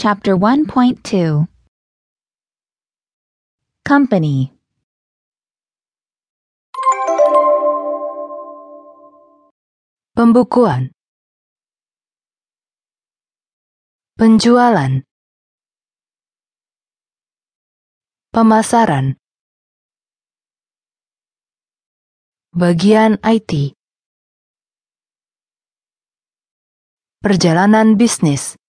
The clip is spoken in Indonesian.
Chapter 1.2 Company. Pembukuan. Penjualan. Pemasaran. Bagian IT Perjalanan bisnis.